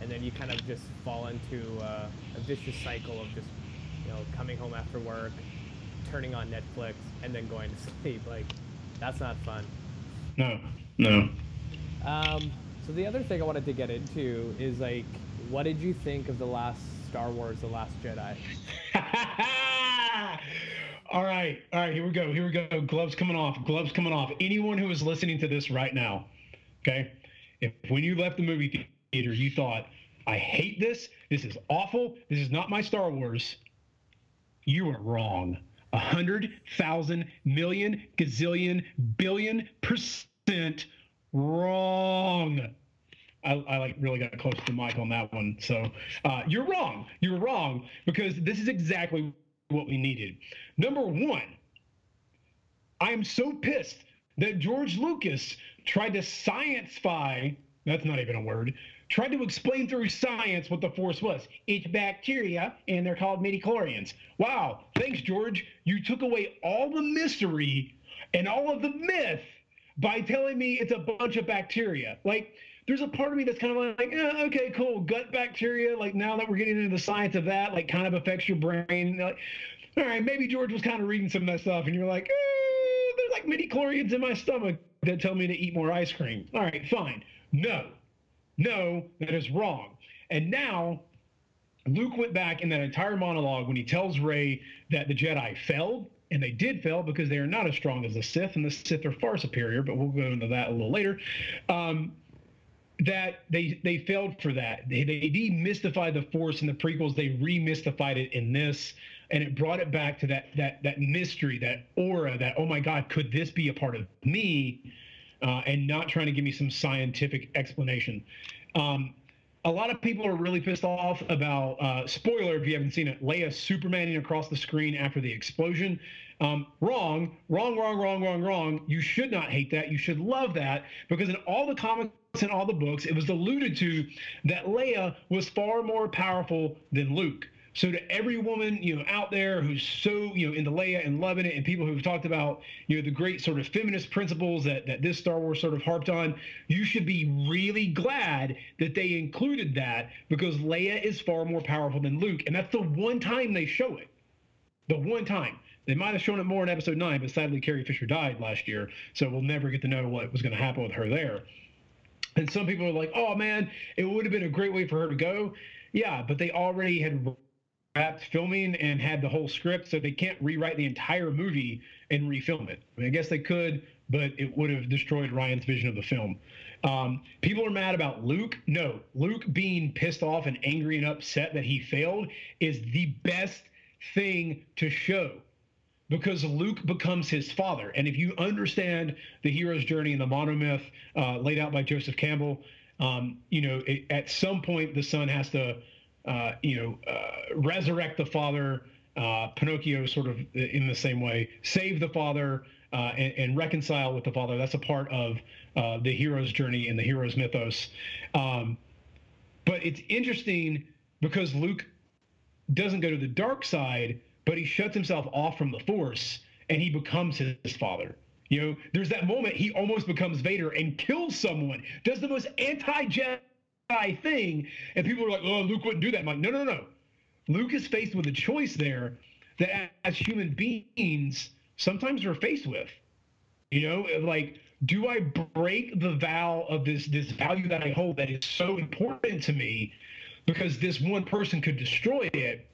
and then you kind of just fall into uh, a vicious cycle of just you know coming home after work, turning on Netflix, and then going to sleep. Like that's not fun. No, no. Um, so the other thing I wanted to get into is like, what did you think of the last Star Wars: The Last Jedi? all right, all right. Here we go. Here we go. Gloves coming off. Gloves coming off. Anyone who is listening to this right now, okay? If when you left the movie theater, you thought, "I hate this. This is awful. This is not my Star Wars," you are wrong. A hundred thousand million gazillion billion percent wrong. I, I, like really got close to mic on that one. So uh, you're wrong. You're wrong because this is exactly what we needed. Number one, I am so pissed that George Lucas tried to sciencefy. That's not even a word. Tried to explain through science what the force was. It's bacteria, and they're called midichlorians. Wow, thanks, George. You took away all the mystery and all of the myth by telling me it's a bunch of bacteria. Like, there's a part of me that's kind of like, eh, okay, cool, gut bacteria. Like now that we're getting into the science of that, like kind of affects your brain. Like, all right, maybe George was kind of reading some of that stuff, and you're like, eh, there's like midichlorians in my stomach that tell me to eat more ice cream. All right, fine. No, no, that is wrong. And now Luke went back in that entire monologue when he tells Rey that the Jedi failed, and they did fail because they are not as strong as the Sith, and the Sith are far superior. But we'll go into that a little later. Um, that they they failed for that. They they demystified the Force in the prequels. They remystified it in this, and it brought it back to that that that mystery, that aura, that oh my God, could this be a part of me? Uh, and not trying to give me some scientific explanation. Um, a lot of people are really pissed off about uh, spoiler if you haven't seen it. Leia Supermaning across the screen after the explosion. Um, wrong, wrong, wrong, wrong, wrong, wrong. You should not hate that. You should love that because in all the comics and all the books, it was alluded to that Leia was far more powerful than Luke. So to every woman, you know, out there who's so, you know, into Leia and loving it, and people who've talked about, you know, the great sort of feminist principles that that this Star Wars sort of harped on, you should be really glad that they included that because Leia is far more powerful than Luke, and that's the one time they show it. The one time. They might have shown it more in episode nine, but sadly Carrie Fisher died last year, so we'll never get to know what was going to happen with her there. And some people are like, oh man, it would have been a great way for her to go. Yeah, but they already had wrapped filming and had the whole script, so they can't rewrite the entire movie and refilm it. I, mean, I guess they could, but it would have destroyed Rian's vision of the film. Um, people are mad about Luke. No, Luke being pissed off and angry and upset that he failed is the best thing to show because Luke becomes his father. And if you understand the hero's journey and the monomyth uh, laid out by Joseph Campbell, um, you know, it, at some point the son has to, you know, uh, resurrect the father. Uh, Pinocchio sort of in the same way, save the father uh, and, and, reconcile with the father. That's a part of uh, the hero's journey and the hero's mythos. Um, but it's interesting because Luke doesn't go to the dark side but he shuts himself off from the force and he becomes his, father. You know, there's that moment he almost becomes Vader and kills someone, does the most anti-Jedi thing, and people are like, "Oh, Luke wouldn't do that." I'm like, no, no, no. Luke is faced with a choice there that, as human beings, sometimes we're faced with. You know, like, do I break the vow of this this value that I hold that is so important to me because this one person could destroy it?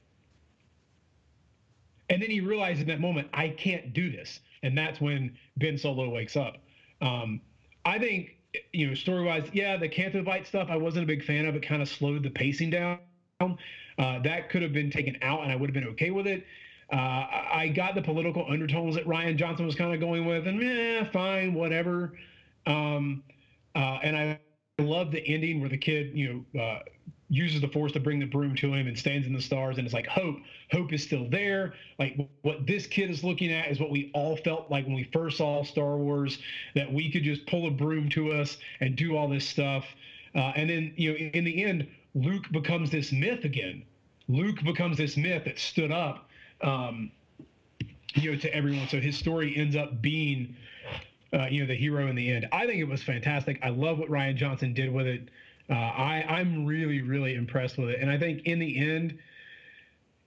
And then he realized in that moment, I can't do this. And that's when Ben Solo wakes up. Um, I think, you know, story wise, yeah, the Canto Bight stuff I wasn't a big fan of. It kind of slowed the pacing down. Uh, that could have been taken out and I would have been okay with it. Uh, I got the political undertones that Rian Johnson was kind of going with, and eh, fine, whatever. Um, uh, and I love the ending where the kid, you know, uh, uses the force to bring the broom to him and stands in the stars and it's like hope hope is still there. Like what this kid is looking at is what we all felt like when we first saw star wars that we could just pull a broom to us and do all this stuff. Uh, and then you know in the end luke becomes this myth again. Luke becomes this myth that stood up um, you know to everyone. So his story ends up being uh, you know the hero in the end. I think it was fantastic. I love what rian johnson did with it uh, I I'm really really impressed with it, and I think in the end,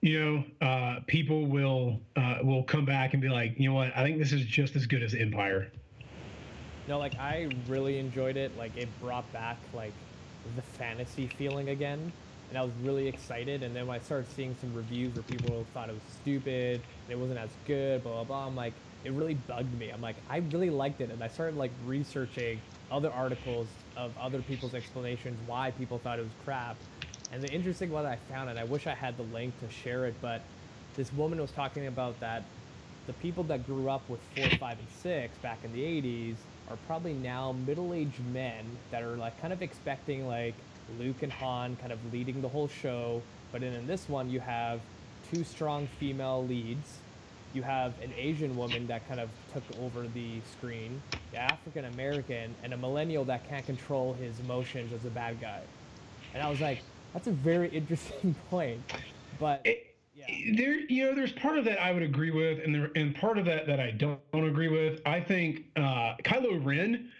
you know, uh, people will uh, will come back and be like, you know what, I think this is just as good as Empire. No, like I really enjoyed it. Like it brought back like the fantasy feeling again. and I was really excited. And then when I started seeing some reviews where people thought it was stupid it wasn't as good, blah blah blah, I'm like, it really bugged me. I'm like, I really liked it, and I started like researching other articles of other people's explanations why people thought it was crap. And the interesting one I found, and I wish I had the link to share it, but this woman was talking about that the people that grew up with four, five, and six back in the 80s are probably now middle-aged men that are like kind of expecting like Luke and Han kind of leading the whole show, but in, in this one you have two strong female leads. You have an Asian woman that kind of took over the screen, the African American, and a millennial that can't control his emotions as a bad guy. And I was like, that's a very interesting point. But it, yeah. there, you know, there's part of that I would agree with, and there, and part of that that I don't, don't agree with. I think uh, Kylo Ren.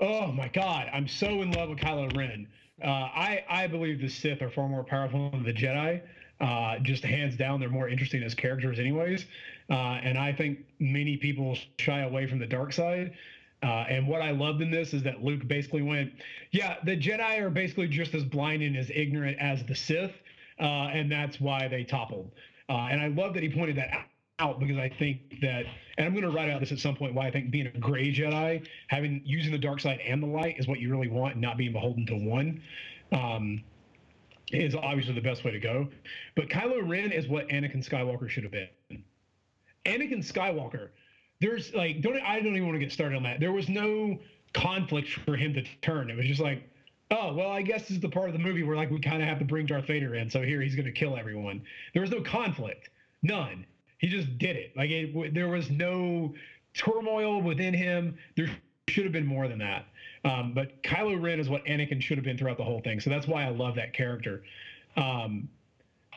Oh my God, I'm so in love with Kylo Ren. Uh, I I believe the Sith are far more powerful than the Jedi. Uh, just hands down, they're more interesting as characters, anyways. Uh, and I think many people shy away from the dark side. Uh, and what I loved in this is that Luke basically went, yeah, the Jedi are basically just as blind and as ignorant as the Sith, uh, and that's why they toppled. Uh, and I love that he pointed that out because I think that, and I'm going to write out this at some point, why I think being a gray Jedi, having using the dark side and the light, is what you really want, not being beholden to one. Um, is obviously the best way to go. But Kylo Ren is what Anakin Skywalker should have been. Anakin Skywalker there's like don't I don't even want to get started on that. There was no conflict for him to turn. It was just like, oh well, I guess this is the part of the movie where like we kind of have to bring Darth Vader in, so here he's going to kill everyone. There was no conflict, none. He just did it. Like it, there was no turmoil within him. There should have been more than that. Um, but Kylo Ren is what Anakin should have been throughout the whole thing. So that's why I love that character. Um,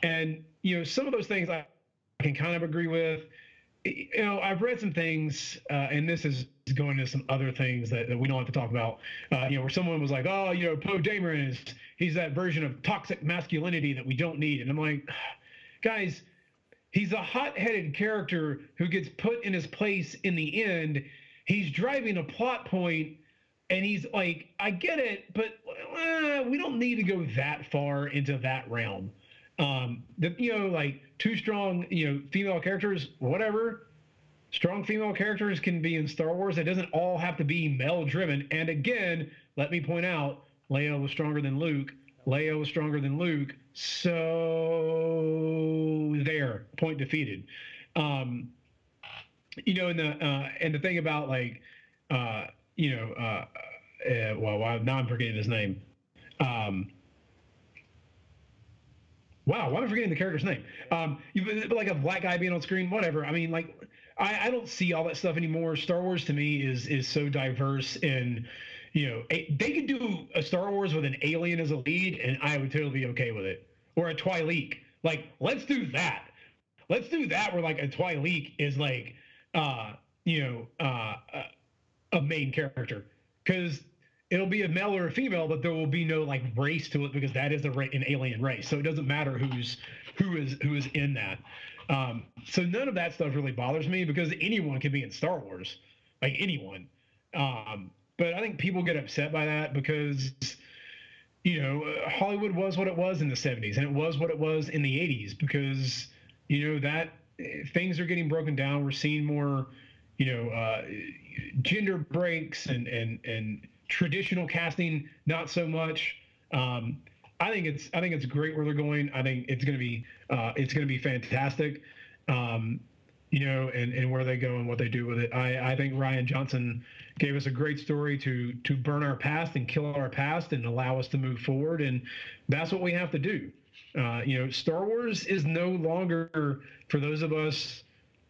and you know, some of those things I can kind of agree with you know, I've read some things, uh, and this is going to some other things that, that we don't have to talk about. Uh, you know, where someone was like, "Oh, you know, Poe Dameron is he's that version of toxic masculinity that we don't need," and I'm like, guys, he's a hot-headed character who gets put in his place in the end. He's driving a plot point, and he's like, "I get it, but uh, we don't need to go that far into that realm." Um, the you know like two strong you know female characters, whatever. Strong female characters can be in Star Wars. It doesn't all have to be male driven. And again, let me point out, Leia was stronger than Luke. Leia was stronger than Luke. So there, point defeated. Um, you know, and the uh, and the thing about like, uh, you know, uh, uh, well, now I'm forgetting his name. Um, Wow, why am I forgetting the character's name? Um, like a black guy being on screen, whatever. I mean, like, I, I don't see all that stuff anymore. Star Wars to me is is so diverse, and you know, they could do a Star Wars with an alien as a lead, and I would totally be okay with it. Or a Twi'lek. Like, let's do that. Let's do that where like a Twi'lek is like, uh, you know, uh, a main character because it'll be a male or a female, but there will be no like race to it because that is a ra- an alien race. So it doesn't matter who's who is who is in that. Um, so none of that stuff really bothers me because anyone can be in Star Wars, like anyone. Um, but I think people get upset by that because you know Hollywood was what it was in the 70s and it was what it was in the 80s because you know that things are getting broken down. We're seeing more, you know, uh, gender breaks and and and traditional casting, not so much. Um, I think it's I think it's great where they're going. I think it's going to be uh, it's going to be fantastic. Um, you know, and, and where they go and what they do with it. I, I think Rian Johnson gave us a great story to to burn our past and kill our past and allow us to move forward, and that's what we have to do. Uh, you know, Star Wars is no longer for those of us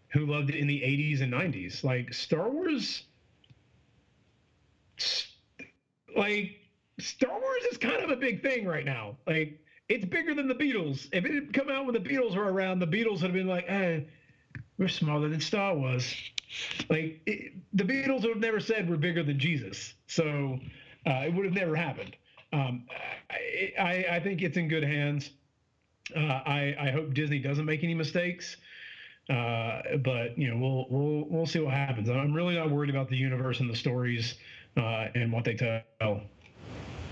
who loved it in the 80s and 90s. Like Star Wars like Star Wars is kind of a big thing right now. Like it's bigger than the Beatles. If it had come out when the Beatles were around, the Beatles would have been like, "Hey, eh, we're smaller than Star Wars." Like it, the Beatles would have never said we're bigger than Jesus, so uh, it would have never happened. Um, I, I, I, think it's in good hands. Uh, I, I hope Disney doesn't make any mistakes. Uh, but you know, we'll we'll we'll see what happens. I'm really not worried about the universe and the stories uh, and what they tell.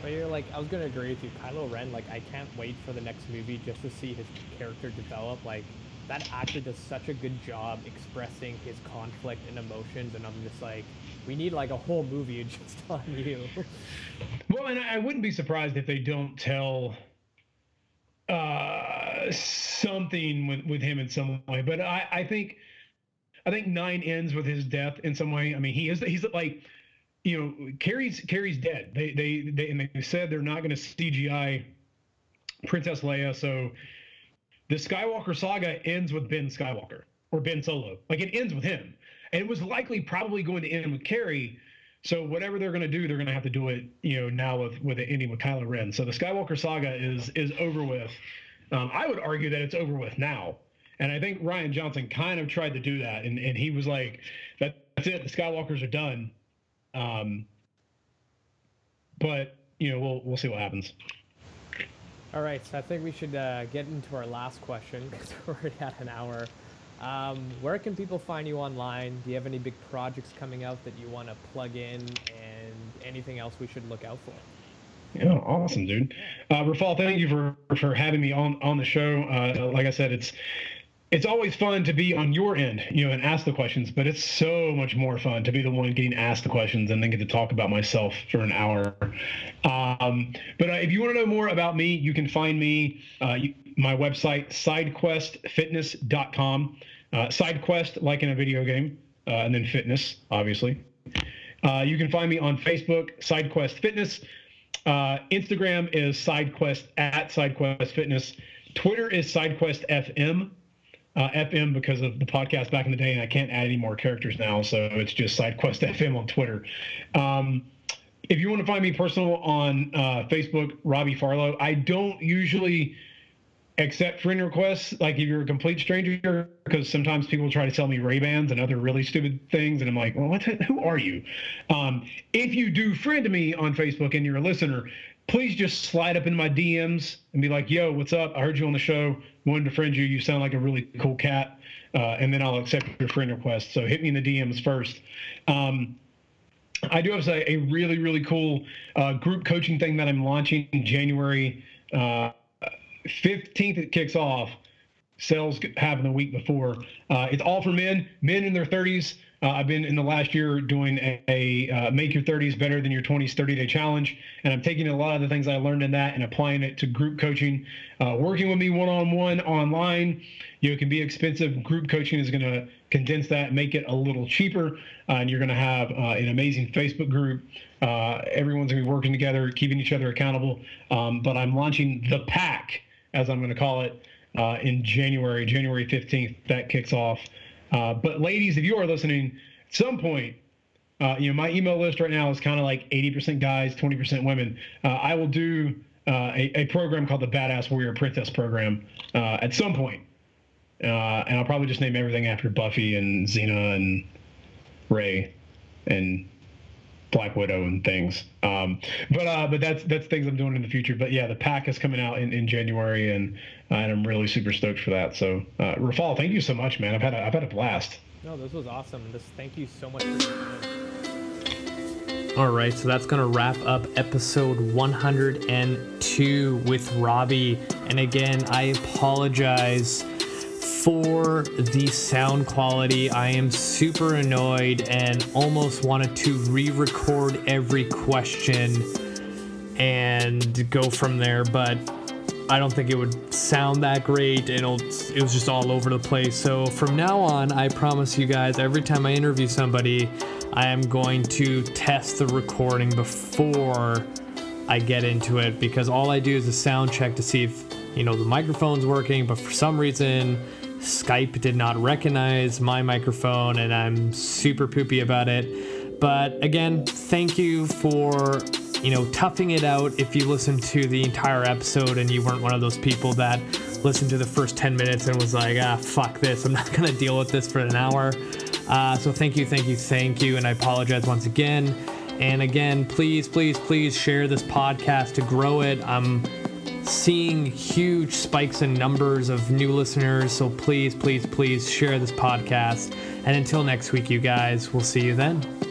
But you're like, I was gonna agree with you, Kylo Ren. Like, I can't wait for the next movie just to see his character develop. Like, that actor does such a good job expressing his conflict and emotions, and I'm just like, we need like a whole movie just on you. well, and I wouldn't be surprised if they don't tell uh, something with, with him in some way. But I, I think I think nine ends with his death in some way. I mean, he is he's like you know Carrie's Carrie's dead. They they they and they said they're not going to CGI Princess Leia, so the Skywalker saga ends with Ben Skywalker or Ben Solo. Like it ends with him, and it was likely probably going to end with Carrie. So whatever they're going to do, they're going to have to do it, you know, now with with the ending with Kylo Ren. So the Skywalker saga is is over with. Um, I would argue that it's over with now, and I think Rian Johnson kind of tried to do that, and and he was like, "That's it, the Skywalkers are done." Um, but you know, we'll we'll see what happens. All right, so I think we should uh, get into our last question because we're already at an hour. Um, where can people find you online? Do you have any big projects coming out that you want to plug in, and anything else we should look out for? Yeah, awesome, dude. Uh, Rafal, thank you for for having me on on the show. Uh, like I said, it's it's always fun to be on your end, you know, and ask the questions, but it's so much more fun to be the one getting asked the questions and then get to talk about myself for an hour. Um, but uh, if you want to know more about me, you can find me, uh, you, my website, sidequestfitness.com. Uh, SideQuest, like in a video game, uh, and then fitness, obviously. Uh, you can find me on Facebook, SideQuest Fitness. Uh, Instagram is SideQuest at SideQuest Fitness. Twitter is SideQuest FM uh, FM because of the podcast back in the day, and I can't add any more characters now, so it's just SideQuest FM on Twitter. Um, if you want to find me personal on uh, Facebook, Robbie Farlow, I don't usually accept friend requests like if you're a complete stranger because sometimes people try to sell me ray bans and other really stupid things and i'm like well what who are you um, if you do friend me on facebook and you're a listener please just slide up in my DMs and be like, yo, what's up? I heard you on the show. Wanted to friend you. You sound like a really cool cat. Uh, and then I'll accept your friend request. So hit me in the DMs first. Um, I do have a, a really, really cool uh, group coaching thing that I'm launching January uh, 15th. It kicks off. Sales happen the week before. Uh, it's all for men, men in their 30s uh, I've been in the last year doing a, a uh, make your 30s better than your 20s 30 day challenge, and I'm taking a lot of the things I learned in that and applying it to group coaching. Uh, working with me one on one online, you know, it can be expensive. Group coaching is going to condense that, make it a little cheaper, uh, and you're going to have uh, an amazing Facebook group. Uh, everyone's going to be working together, keeping each other accountable. Um, but I'm launching the pack, as I'm going to call it, in January, January 15th. That kicks off. Uh, but ladies, if you are listening, at some point, uh, you know my email list right now is kind of like 80% guys, 20% women. Uh, I will do uh, a, a, program called the Badass Warrior Princess Program uh, at some point. and I'll probably just name everything after Buffy and Xena and Rey and Black Widow and things. Um, but uh, but that's that's things I'm doing in the future. But yeah, the pack is coming out in, in January, and uh, and I'm really super stoked for that. So uh, Rafal, thank you so much, man. I've had a, I've had a blast. No, this was awesome. Just thank you so much for All right, so that's going to wrap up episode 102 with Robbie. And again, I apologize for the sound quality. I am super annoyed and almost wanted to re record every question and go from there, but I don't think it would sound that great. It'll, it was just all over the place. So from now on, I promise you guys, every time I interview somebody, I am going to test the recording before I get into it because all I do is a sound check to see if you know the microphone's working. But for some reason, Skype did not recognize my microphone, and I'm super poopy about it. But again, thank you for you know toughing it out if you listened to the entire episode and you weren't one of those people that listened to the first 10 minutes and was like, ah, fuck this, I'm not gonna deal with this for an hour. Uh, so thank you, thank you, thank you, and I apologize once again. And again, please, please, please share this podcast to grow it. I'm seeing huge spikes in numbers of new listeners. So please, please, please share this podcast. And until next week, you guys, we'll see you then.